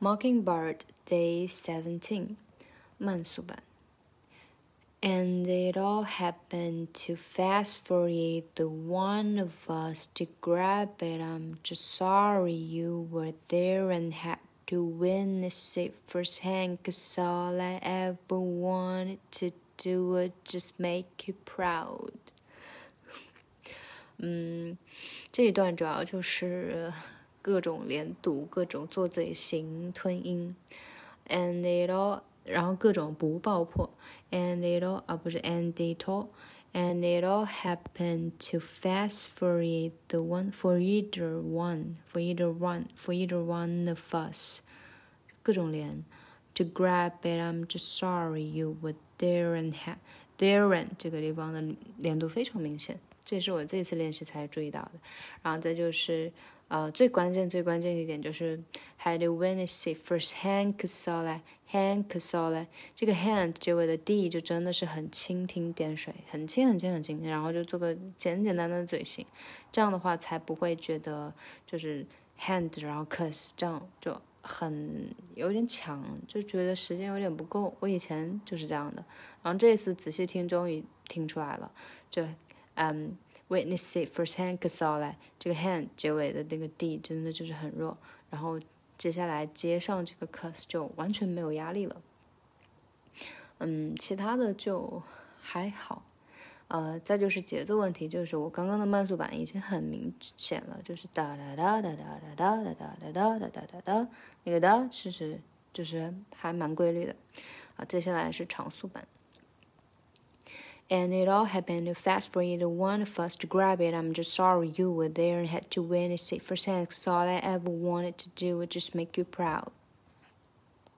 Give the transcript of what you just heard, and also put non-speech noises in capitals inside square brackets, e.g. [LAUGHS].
Mockingbird Day Seventeen，慢速版。And it all happened too fast for either one of us to grab it. I'm just sorry you were there and had to witness it firsthand, cause all I ever wanted to do was just make you proud. [LAUGHS] 嗯，这一段主要就是 各种连读、各种做嘴型、吞音，and it all，然后各种不爆破，and it all 啊不是 and it all，and it all happened too fast for either one for either one for either one for either one of us，各种连，to grab it，I'm just sorry you were there and had there and 这个地方的连读非常明显。 这是我这次练习才注意到的，然后再就是呃最关键最关键一点就是 had to witness it first hand cause all I hand cause all I 这个 hand 结尾的 d 就真的是很蜻蜓点水，很轻很轻很轻，然后就做个简简单单的嘴型，这样的话才不会觉得就是 hand 然后 cause 这样就很有点抢，就觉得时间有点不够。我以前就是这样的，然后这次仔细听终于听出来了，就。嗯，witness it firsthand，可少了这个 hand 结尾的那个 d 真的就是很弱，然后接下来接上这个 cause 就完全没有压力了。嗯，其他的就还好。呃，再就是节奏问题，就是我刚刚的慢速版已经很明显了，就是哒哒哒哒哒哒哒哒哒哒哒哒哒哒，那个哒其实就是还蛮规律的。啊，接下来是长速版。And it all happened too fast for either one of us to grab it. I'm just sorry you were there and had to witness it firsthand. Cause all I ever wanted to do was just make you proud.